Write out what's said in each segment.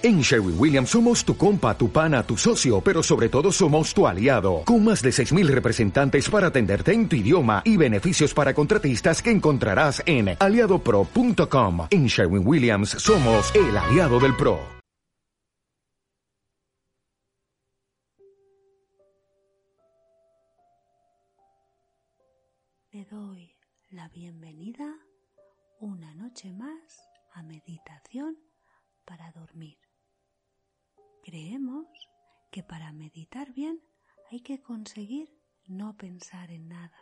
En Sherwin Williams somos tu compa, tu pana, tu socio, pero sobre todo somos tu aliado, con más de 6.000 representantes para atenderte en tu idioma y beneficios para contratistas que encontrarás en aliadopro.com. En Sherwin Williams somos el aliado del PRO. Le doy la bienvenida una noche más a meditación para dormir. Creemos que para meditar bien hay que conseguir no pensar en nada.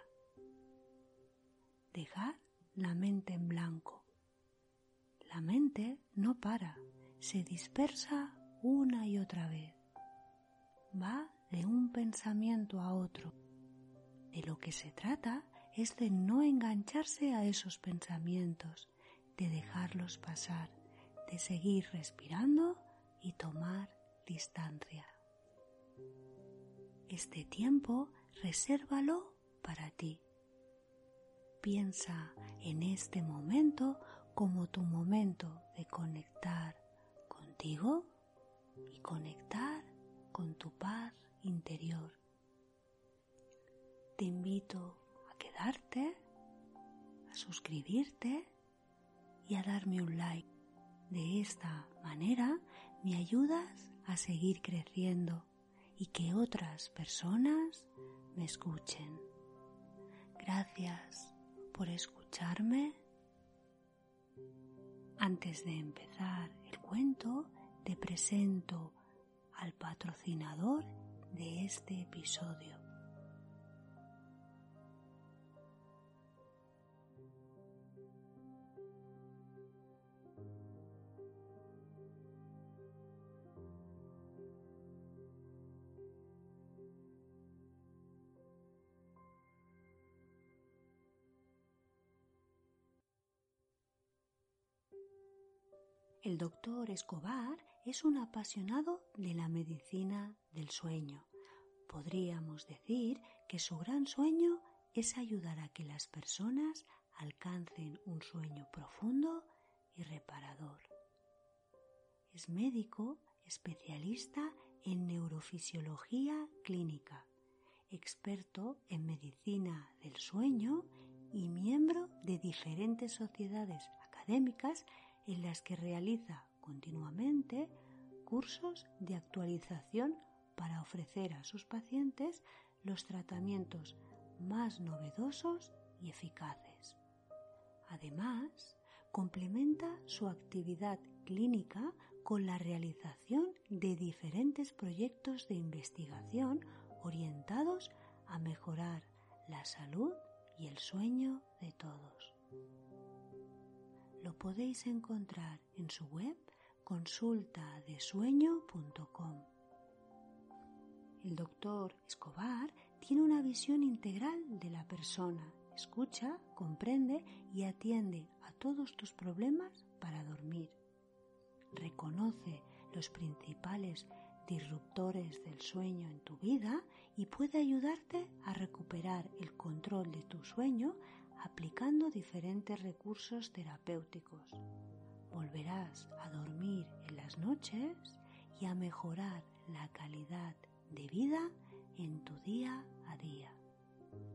Dejar la mente en blanco. La mente no para, se dispersa una y otra vez. Va de un pensamiento a otro. De lo que se trata es de no engancharse a esos pensamientos, de dejarlos pasar, de seguir respirando y tomar distancia. Este tiempo resérvalo para ti. Piensa en este momento como tu momento de conectar contigo y conectar con tu paz interior. Te invito a quedarte, a suscribirte y a darme un like. De esta manera me ayudas a seguir creciendo y que otras personas me escuchen. Gracias por escucharme. Antes de empezar el cuento, te presento al patrocinador de este episodio. El doctor Escobar es un apasionado de la medicina del sueño. Podríamos decir que su gran sueño es ayudar a que las personas alcancen un sueño profundo y reparador. Es médico especialista en neurofisiología clínica, experto en medicina del sueño y miembro de diferentes sociedades académicas en las que realiza continuamente cursos de actualización para ofrecer a sus pacientes los tratamientos más novedosos y eficaces. Además, complementa su actividad clínica con la realización de diferentes proyectos de investigación orientados a mejorar la salud y el sueño de todos lo podéis encontrar en su web consultadesueño.com. El doctor Escobar tiene una visión integral de la persona, escucha, comprende y atiende a todos tus problemas para dormir. Reconoce los principales disruptores del sueño en tu vida y puede ayudarte a recuperar el control de tu sueño aplicando diferentes recursos terapéuticos. Volverás a dormir en las noches y a mejorar la calidad de vida en tu día a día.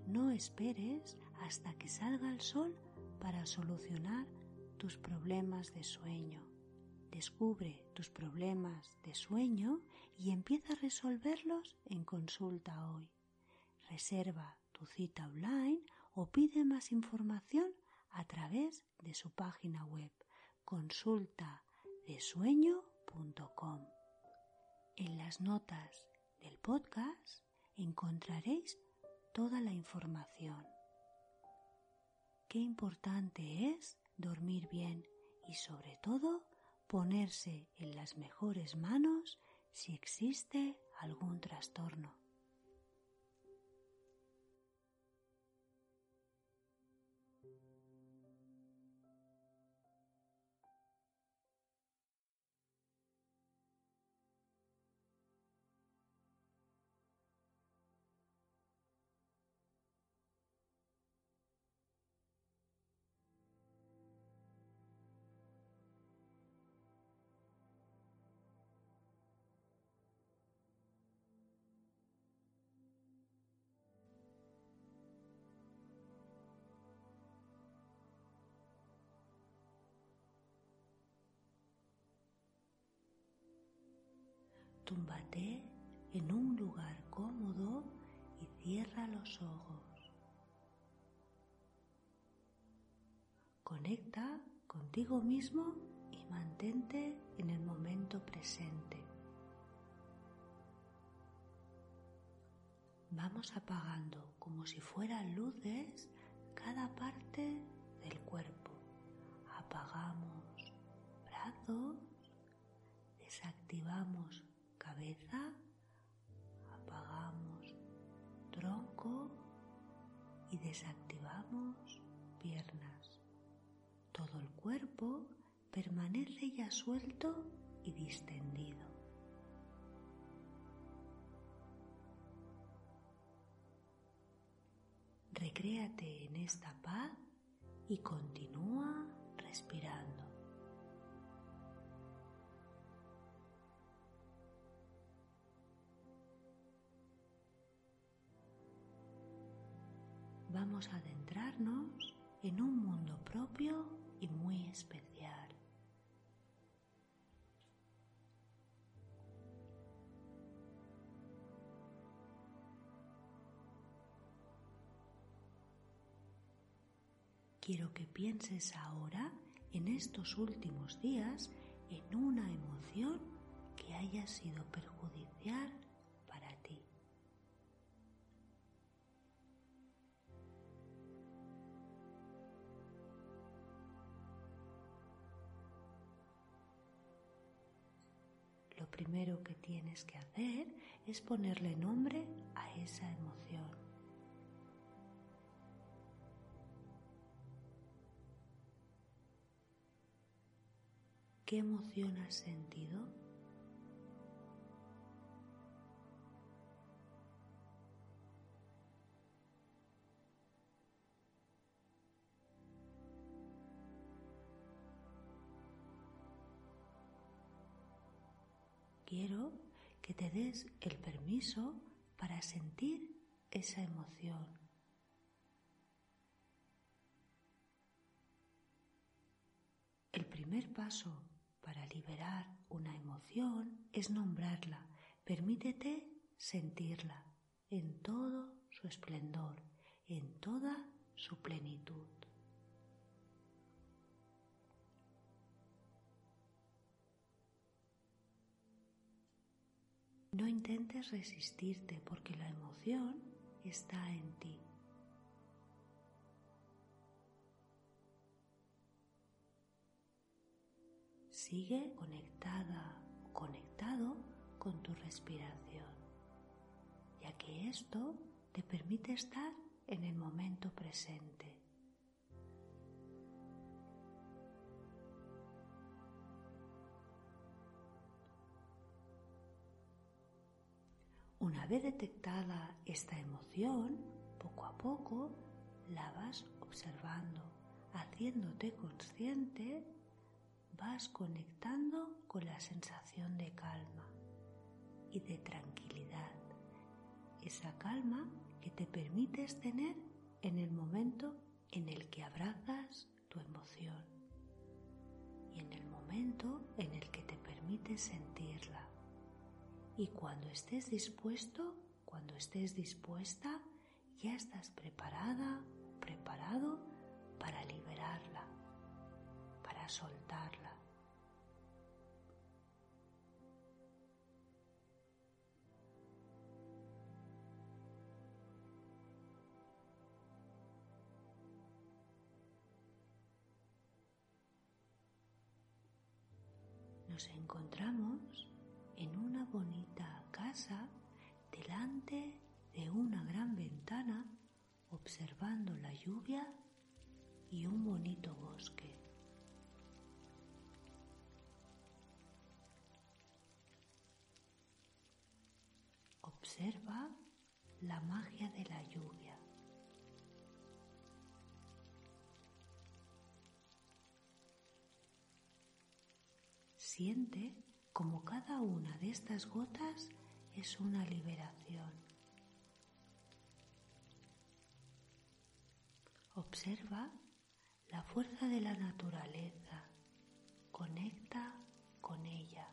No esperes hasta que salga el sol para solucionar tus problemas de sueño. Descubre tus problemas de sueño y empieza a resolverlos en consulta hoy. Reserva tu cita online o pide más información a través de su página web consultadesueño.com. En las notas del podcast encontraréis toda la información. Qué importante es dormir bien y sobre todo ponerse en las mejores manos si existe algún trastorno. Túmbate en un lugar cómodo y cierra los ojos. Conecta contigo mismo y mantente en el momento presente. Vamos apagando como si fueran luces cada parte del cuerpo. Apagamos brazos, desactivamos cabeza, apagamos tronco y desactivamos piernas. Todo el cuerpo permanece ya suelto y distendido. Recréate en esta paz y continúa respirando. Vamos a adentrarnos en un mundo propio y muy especial. Quiero que pienses ahora en estos últimos días en una emoción que haya sido perjudicial para ti. Primero que tienes que hacer es ponerle nombre a esa emoción. ¿Qué emoción has sentido? Que te des el permiso para sentir esa emoción. El primer paso para liberar una emoción es nombrarla. Permítete sentirla en todo su esplendor, en toda su plenitud. No intentes resistirte porque la emoción está en ti. Sigue conectada o conectado con tu respiración, ya que esto te permite estar en el momento presente. Una vez detectada esta emoción, poco a poco la vas observando, haciéndote consciente vas conectando con la sensación de calma y de tranquilidad. Esa calma que te permites tener en el momento en el que abrazas tu emoción y en el momento en el que te permites sentirla. Y cuando estés dispuesto, cuando estés dispuesta, ya estás preparada, preparado para liberarla, para soltarla. nos encontramos en una bonita casa delante de una gran ventana observando la lluvia y un bonito bosque. Observa la magia de la lluvia. Siente como cada una de estas gotas es una liberación. Observa la fuerza de la naturaleza, conecta con ella.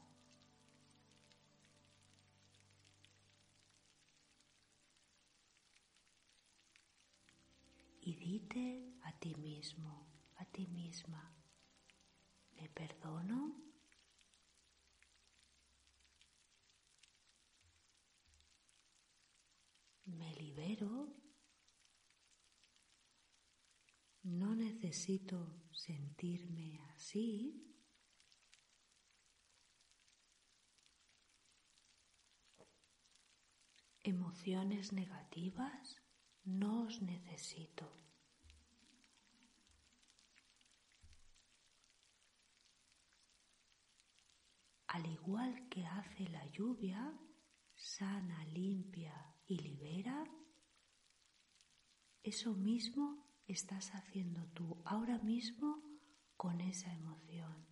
Y dite a ti mismo, a ti misma, me perdono ¿Me libero? No necesito sentirme así. Emociones negativas no os necesito. Al igual que hace la lluvia, sana, limpia y libera, eso mismo estás haciendo tú ahora mismo con esa emoción.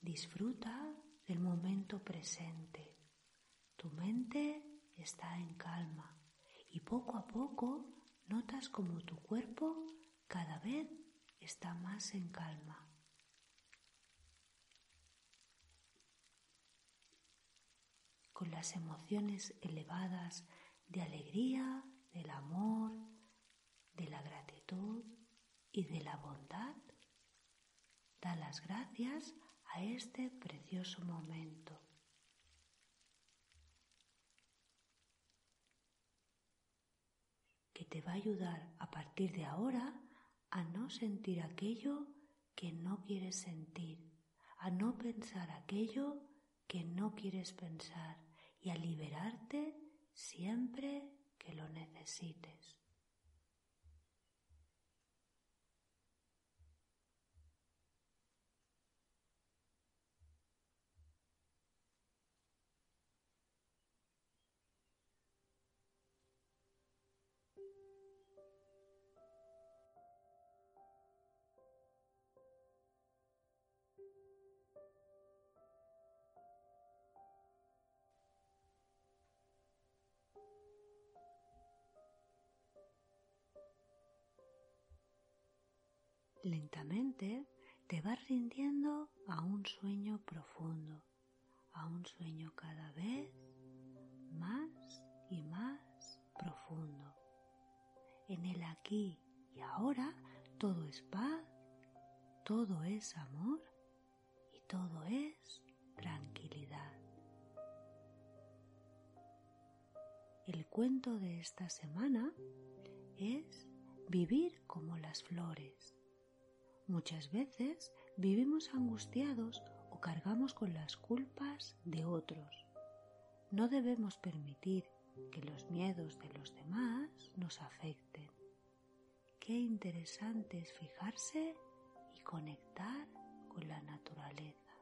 Disfruta del momento presente. Tu mente está en calma y poco a poco notas como tu cuerpo cada vez está más en calma. Con las emociones elevadas de alegría, del amor, de la gratitud y de la bondad. Da las gracias a este precioso momento. que te va a ayudar a partir de ahora a no sentir aquello que no quieres sentir, a no pensar aquello que no quieres pensar y a liberarte siempre que lo necesites. Lentamente te vas rindiendo a un sueño profundo, a un sueño cada vez más y más profundo. En el aquí y ahora todo es paz, todo es amor y todo es tranquilidad. El cuento de esta semana es vivir como las flores. Muchas veces vivimos angustiados o cargamos con las culpas de otros. No debemos permitir que los miedos de los demás nos afecten. Qué interesante es fijarse y conectar con la naturaleza.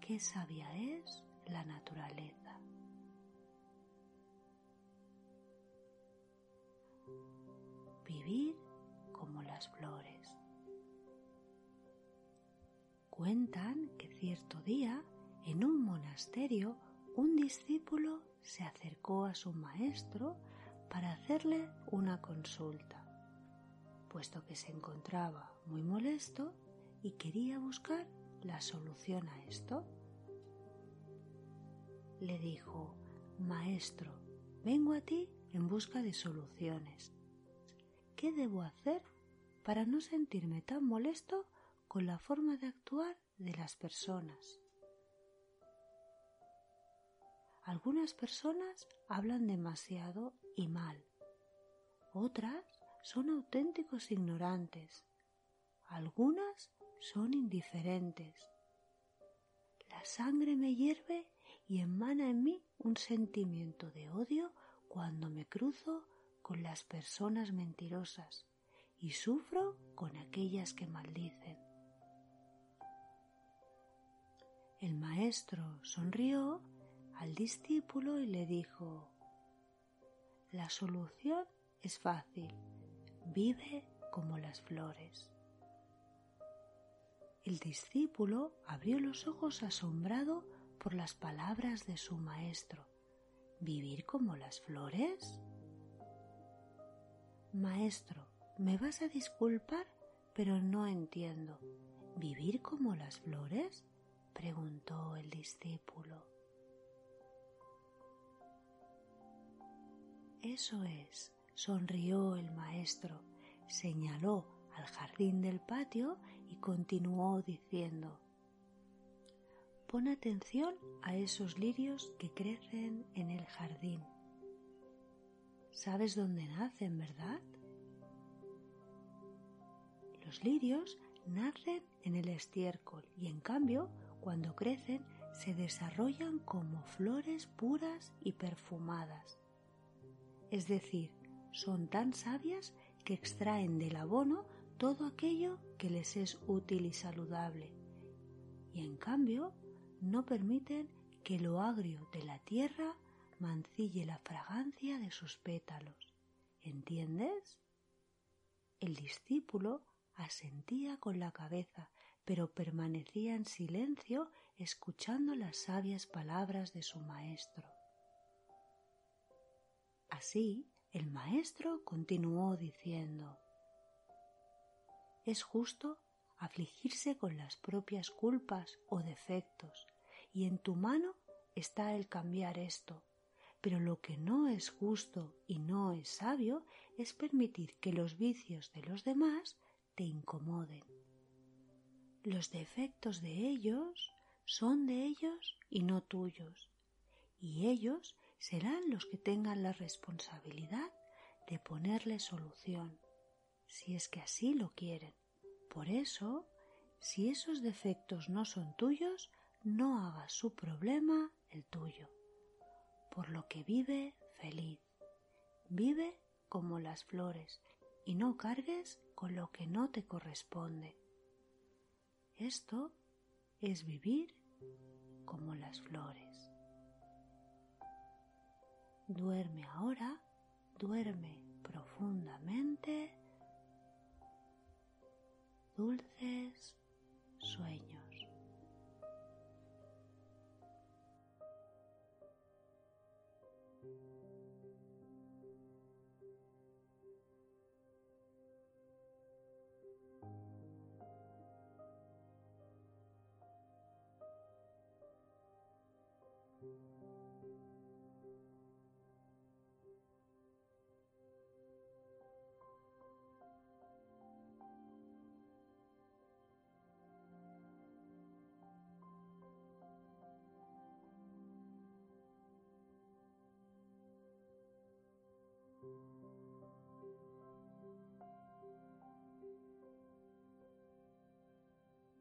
Qué sabia es la naturaleza. Vivir flores. Cuentan que cierto día, en un monasterio, un discípulo se acercó a su maestro para hacerle una consulta, puesto que se encontraba muy molesto y quería buscar la solución a esto. Le dijo, Maestro, vengo a ti en busca de soluciones. ¿Qué debo hacer para no sentirme tan molesto con la forma de actuar de las personas? Algunas personas hablan demasiado y mal. Otras son auténticos ignorantes. Algunas son indiferentes. La sangre me hierve y emana en mí un sentimiento de odio cuando me cruzo con las personas mentirosas y sufro con aquellas que maldicen. El maestro sonrió al discípulo y le dijo, la solución es fácil, vive como las flores. El discípulo abrió los ojos asombrado por las palabras de su maestro. ¿Vivir como las flores? Maestro, me vas a disculpar, pero no entiendo. ¿Vivir como las flores? preguntó el discípulo. Eso es, sonrió el maestro, señaló al jardín del patio y continuó diciendo Pon atención a esos lirios que crecen en el jardín. ¿Sabes dónde nacen, verdad? Los lirios nacen en el estiércol y en cambio, cuando crecen, se desarrollan como flores puras y perfumadas. Es decir, son tan sabias que extraen del abono todo aquello que les es útil y saludable, y en cambio no permiten que lo agrio de la tierra mancille la fragancia de sus pétalos. ¿Entiendes? El discípulo asentía con la cabeza, pero permanecía en silencio escuchando las sabias palabras de su maestro. Así, el maestro continuó diciendo Es justo afligirse con las propias culpas o defectos, y en tu mano está el cambiar esto. Pero lo que no es justo y no es sabio es permitir que los vicios de los demás incomoden. Los defectos de ellos son de ellos y no tuyos, y ellos serán los que tengan la responsabilidad de ponerle solución, si es que así lo quieren. Por eso, si esos defectos no son tuyos, no hagas su problema el tuyo. Por lo que vive feliz. Vive como las flores y no cargues con lo que no te corresponde. Esto es vivir como las flores. Duerme ahora, duerme profundamente dulces sueños.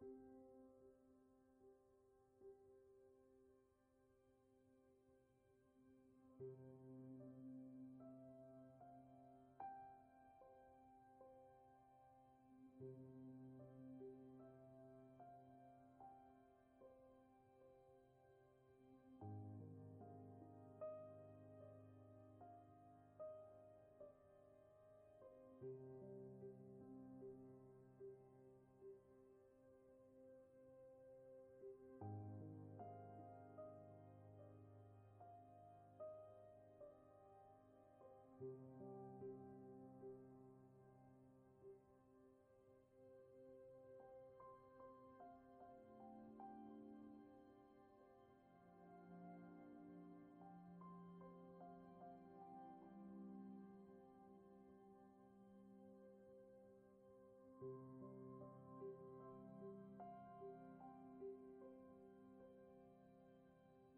thank you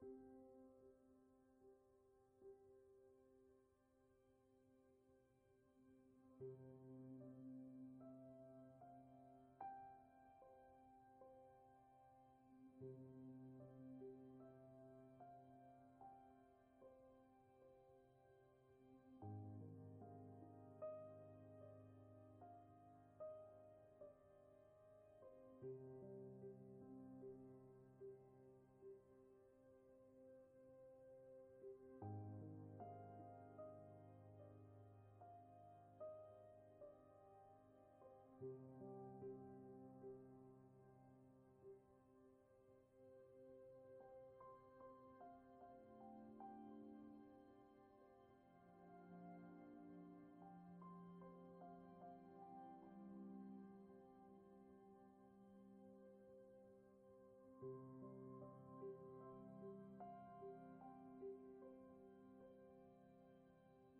thank you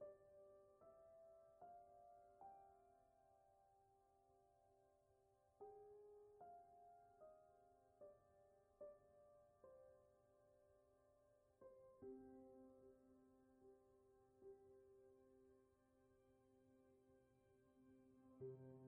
thank mm -hmm. you